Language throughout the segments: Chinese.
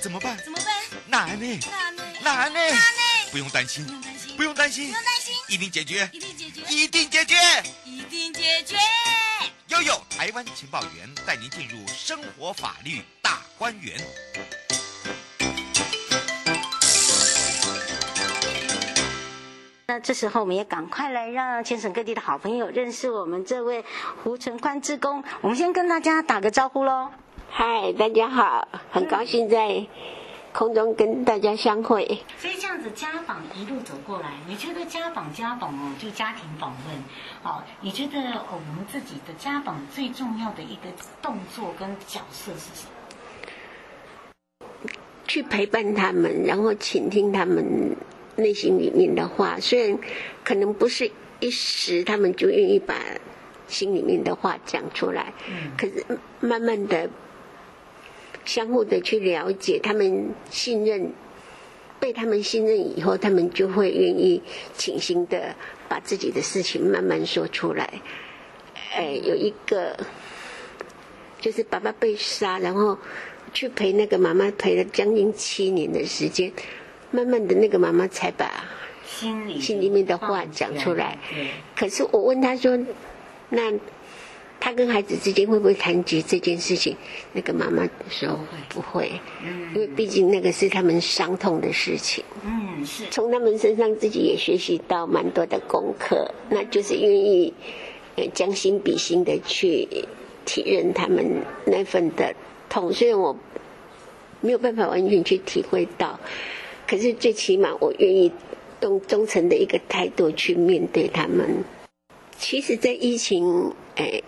怎么办？怎么办？难呢？难呢？难呢？不用担心，不用担心，不用担心，不用担心，一定解决，一定解决，一定解决，一定解决。悠悠台湾情报员带您进入生活法律大观园。那这时候，我们也赶快来让全省各地的好朋友认识我们这位胡存宽志工。我们先跟大家打个招呼喽。嗨，大家好，很高兴在空中跟大家相会。所以这样子家访一路走过来，你觉得家访家访哦，就家庭访问，哦，你觉得我们自己的家访最重要的一个动作跟角色是什么？去陪伴他们，然后倾听他们。内心里面的话，虽然可能不是一时，他们就愿意把心里面的话讲出来，嗯，可是慢慢的相互的去了解，他们信任，被他们信任以后，他们就会愿意倾心的把自己的事情慢慢说出来。哎，有一个就是爸爸被杀，然后去陪那个妈妈陪了将近七年的时间。慢慢的那个妈妈才把心里心里面的话讲出来。可是我问他说：“那他跟孩子之间会不会谈及这件事情？”那个妈妈说：“不会，因为毕竟那个是他们伤痛的事情。嗯，是从他们身上自己也学习到蛮多的功课，那就是愿意将心比心的去体认他们那份的痛。虽然我没有办法完全去体会到。”可是最起码，我愿意用忠诚的一个态度去面对他们。其实，在疫情诶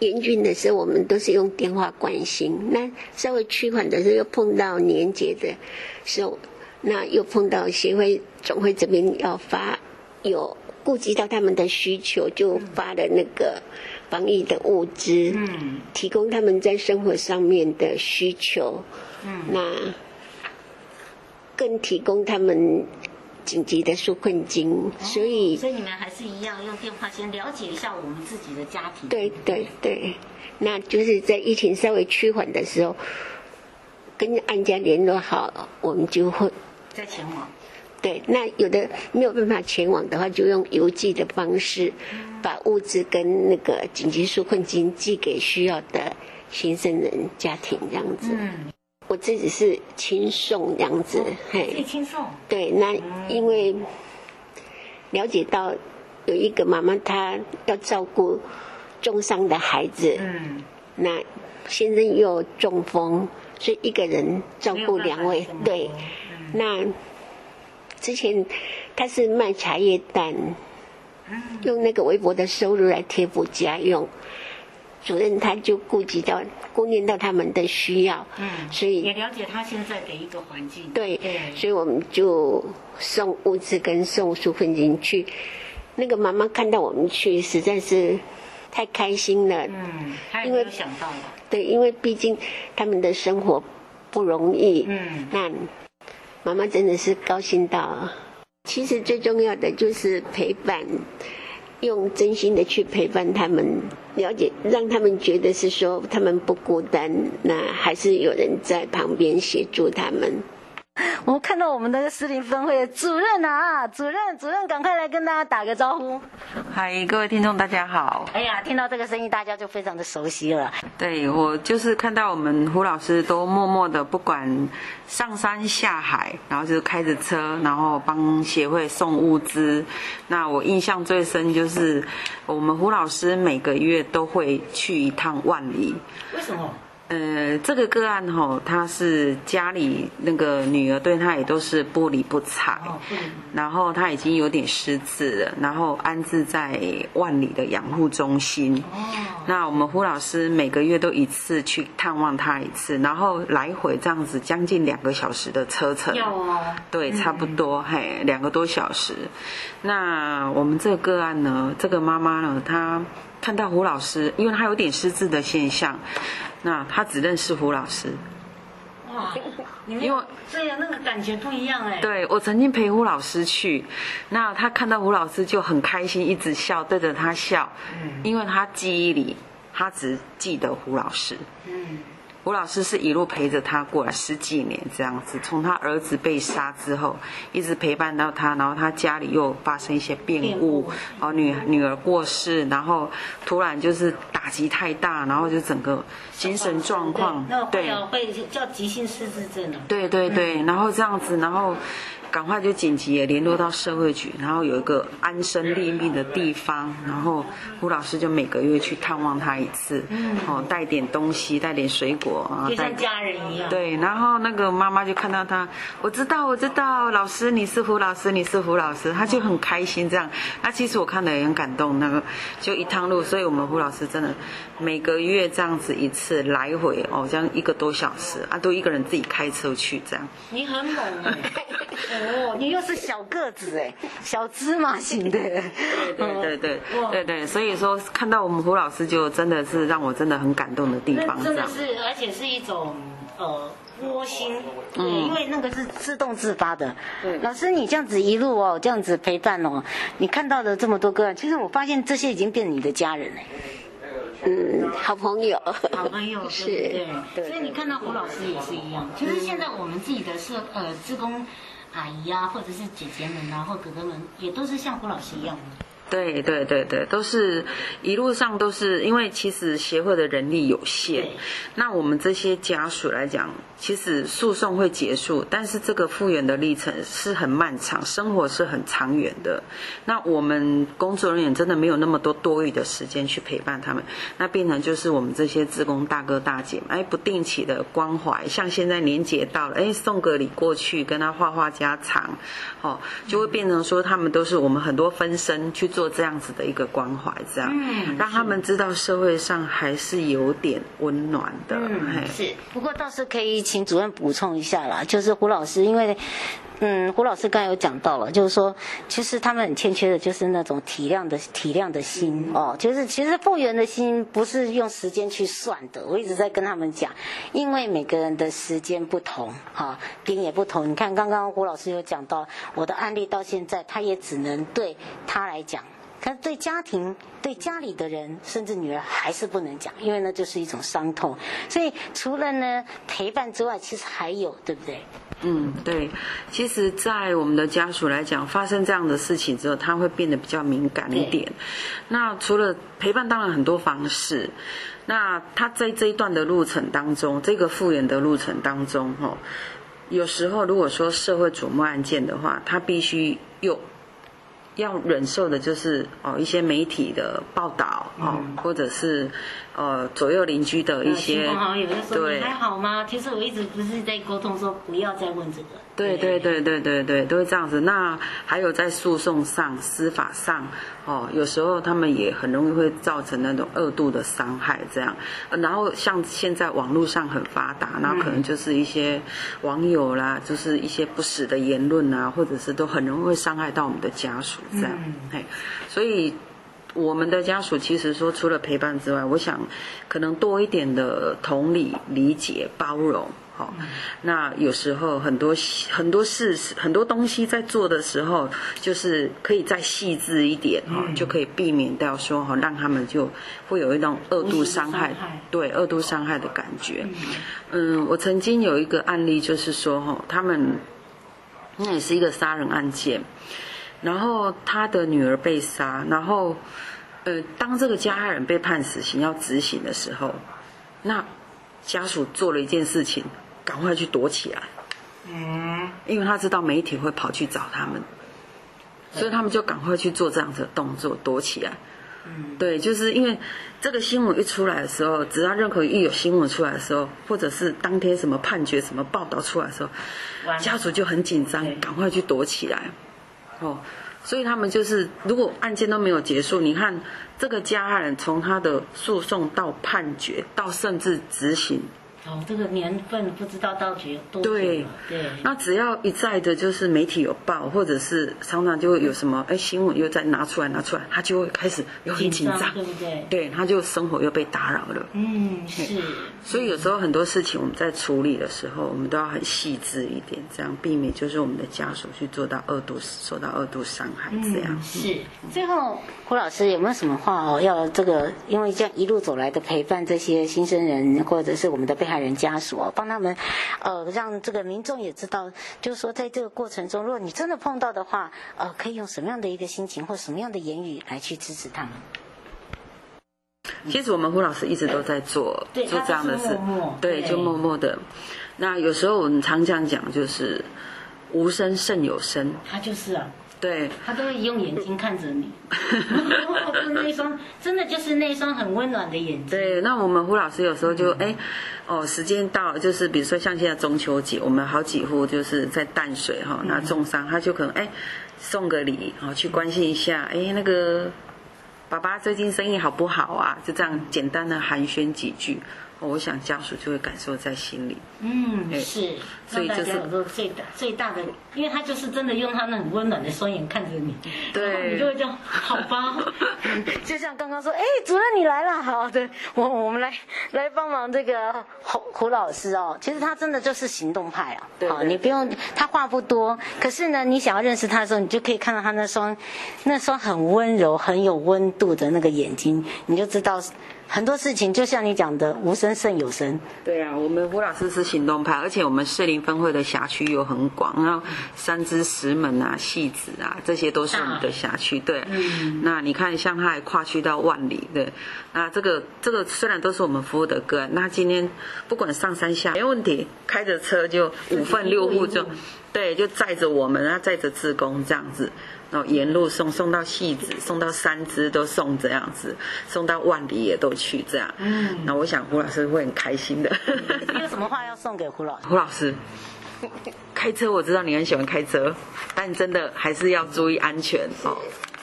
严峻的时候，我们都是用电话关心。那稍微趋缓的时候，又碰到年节的时候，那又碰到协会总会这边要发，有顾及到他们的需求，就发了那个防疫的物资，嗯，提供他们在生活上面的需求，嗯，那。更提供他们紧急的纾困金，所以、哦、所以你们还是一样用电话先了解一下我们自己的家庭。对对对，那就是在疫情稍微趋缓的时候，跟安家联络好，我们就会再前往。对，那有的没有办法前往的话，就用邮寄的方式，把物资跟那个紧急纾困金寄给需要的新生人家庭，这样子。嗯我自己是亲送这样子，哦、嘿，亲送。对，那因为了解到有一个妈妈，她要照顾重伤的孩子，嗯，那先生又中风，所以一个人照顾两位，对，嗯、那之前他是卖茶叶蛋，嗯、用那个微薄的收入来贴补家用。主任他就顾及到、顾念到他们的需要，嗯，所以也了解他现在的一个环境，对，对，所以我们就送物资跟送纾困金去。那个妈妈看到我们去，实在是太开心了，嗯，他也没有想到了，对，因为毕竟他们的生活不容易，嗯，那妈妈真的是高兴到。其实最重要的就是陪伴。用真心的去陪伴他们，了解，让他们觉得是说他们不孤单，那还是有人在旁边协助他们。我看到我们的士林分会的主任啊，主任，主任，赶快来跟大家打个招呼。嗨，各位听众，大家好。哎呀，听到这个声音，大家就非常的熟悉了。对，我就是看到我们胡老师都默默的，不管上山下海，然后就是开着车，然后帮协会送物资。那我印象最深就是，我们胡老师每个月都会去一趟万里。为什么？呃，这个个案吼，他是家里那个女儿对他也都是不理不睬，然后他已经有点失智了，然后安置在万里的养护中心。那我们胡老师每个月都一次去探望他一次，然后来回这样子将近两个小时的车程。对，差不多嘿，两个多小时。那我们这个个案呢，这个妈妈呢，她看到胡老师，因为她有点失智的现象。那他只认识胡老师，哇，因为对呀，那个感觉不一样哎。对，我曾经陪胡老师去，那他看到胡老师就很开心，一直笑，对着他笑，嗯，因为他记忆里他只记得胡老师，嗯，胡老师是一路陪着他过来十几年这样子，从他儿子被杀之后，一直陪伴到他，然后他家里又发生一些变故，然后，女女儿过世，然后突然就是打击太大，然后就整个精神状况，对，会叫急性失智症。对对对，然后这样子，然后。赶快就紧急也联络到社会局，然后有一个安身立命的地方，然后胡老师就每个月去探望他一次，嗯，哦，带点东西，带点水果啊，就像家人一样。对，然后那个妈妈就看到他，我知道，我知道，老师你是胡老师，你是胡老师，他就很开心这样。那其实我看的也很感动，那个就一趟路，所以我们胡老师真的每个月这样子一次来回哦，这样一个多小时啊，都一个人自己开车去这样。你很猛 哦，你又是小个子哎，小芝麻型的。对对对对对对，所以说看到我们胡老师，就真的是让我真的很感动的地方。真的是，而且是一种呃窝心，对，因为那个是自动自发的。对，老师你这样子一路哦，这样子陪伴哦，你看到的这么多个案，其实我发现这些已经变你的家人了。嗯，好朋友，好朋友是，对对。所以你看到胡老师也是一样。其实现在我们自己的社呃职工。阿姨呀，或者是姐姐们啊，或哥哥们，也都是像胡老师一样的。对对对对，都是一路上都是，因为其实协会的人力有限，那我们这些家属来讲，其实诉讼会结束，但是这个复原的历程是很漫长，生活是很长远的。那我们工作人员真的没有那么多多余的时间去陪伴他们，那变成就是我们这些职工大哥大姐，哎，不定期的关怀，像现在年节到了，哎，送个礼过去，跟他话话家常，哦，就会变成说他们都是我们很多分身去做。做这样子的一个关怀，这样，嗯，让他们知道社会上还是有点温暖的。嗯，是。不过倒是可以请主任补充一下啦，就是胡老师，因为，嗯，胡老师刚才有讲到了，就是说，其实他们很欠缺的就是那种体谅的体谅的心哦，就是其实复原的心不是用时间去算的。我一直在跟他们讲，因为每个人的时间不同，哈，点也不同。你看刚刚胡老师有讲到我的案例，到现在他也只能对他来讲。可是对家庭、对家里的人，甚至女儿还是不能讲，因为那就是一种伤痛。所以除了呢陪伴之外，其实还有，对不对？嗯，对。其实，在我们的家属来讲，发生这样的事情之后，他会变得比较敏感一点。那除了陪伴，当然很多方式。那他在这一段的路程当中，这个复原的路程当中，哈，有时候如果说社会瞩目案件的话，他必须有。要忍受的就是哦一些媒体的报道哦，或者是呃左右邻居的一些对，还好吗？其实我一直不是在沟通说不要再问这个。对对对对对对，都会这样子。那还有在诉讼上、司法上，哦，有时候他们也很容易会造成那种恶度的伤害，这样。然后像现在网络上很发达，那可能就是一些网友啦，就是一些不实的言论啊，或者是都很容易会伤害到我们的家属，这样。嘿，所以我们的家属其实说，除了陪伴之外，我想可能多一点的同理、理解、包容。好，那有时候很多很多事很多东西在做的时候，就是可以再细致一点哈，就可以避免掉说哈，让他们就会有一种二度伤害，对二度伤害的感觉。嗯，我曾经有一个案例，就是说哈，他们那也是一个杀人案件，然后他的女儿被杀，然后呃，当这个加害人被判死刑要执行的时候，那家属做了一件事情。赶快去躲起来，嗯，因为他知道媒体会跑去找他们，所以他们就赶快去做这样子的动作，躲起来。嗯，对，就是因为这个新闻一出来的时候，只要任何一有新闻出来的时候，或者是当天什么判决、什么报道出来的时候，家属就很紧张，赶快去躲起来。哦，所以他们就是，如果案件都没有结束，你看这个加害人从他的诉讼到判决，到甚至执行。哦，这个年份不知道到底有多久了。对对，那只要一再的，就是媒体有报，或者是常常就会有什么，哎，新闻又再拿出来拿出来，他就会开始又很紧张，紧张，对不对？对，他就生活又被打扰了。嗯，是。所以有时候很多事情我们在处理的时候，我们都要很细致一点，这样避免就是我们的家属去做到二度受到二度伤害。这样、嗯、是。最后，胡老师有没有什么话哦？要这个，因为这样一路走来的陪伴这些新生人，或者是我们的被害害人家属哦，帮他们，呃，让这个民众也知道，就是说在这个过程中，如果你真的碰到的话，呃，可以用什么样的一个心情或什么样的言语来去支持他们。其实我们胡老师一直都在做对做这样的事，默默对，就默默的。那有时候我们常这样讲，就是无声胜有声。他就是啊。对，他都会用眼睛看着你，那双真的就是那双很温暖的眼睛。对，那我们胡老师有时候就哎，哦，时间到了，就是比如说像现在中秋节，我们好几户就是在淡水哈，那重伤他就可能哎送个礼，哦去关心一下，哎那个爸爸最近生意好不好啊？就这样简单的寒暄几句。我想家属就会感受在心里。嗯，是，所以就是有时候最大最大的，因为他就是真的用他那很温暖的双眼看着你，对，你就会这样，好吧。就像刚刚说，哎，主任你来了，好的，我我们来来帮忙这个胡胡老师哦。其实他真的就是行动派啊，对，好，你不用他话不多，可是呢，你想要认识他的时候，你就可以看到他那双那双很温柔、很有温度的那个眼睛，你就知道。很多事情就像你讲的，无声胜有声。对啊，我们吴老师是行动派，而且我们士林分会的辖区又很广，然后三芝、石门啊、戏子啊，这些都是我们的辖区。对，嗯，那你看，像他还跨区到万里，对，那这个这个虽然都是我们服务的个案，那今天不管上山下没问题，开着车就五份六户就，对，就载着我们，然后载着志工这样子。然后沿路送送到戏子，送到三支都送这样子，送到万里也都去这样。嗯，那我想胡老师会很开心的。你有什么话要送给胡老师？胡老师，开车我知道你很喜欢开车，但真的还是要注意安全哦。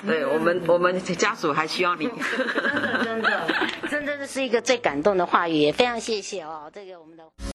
对我们，我们家属还需要你。真的，真的，真的是一个最感动的话语，也非常谢谢哦。这个我们的。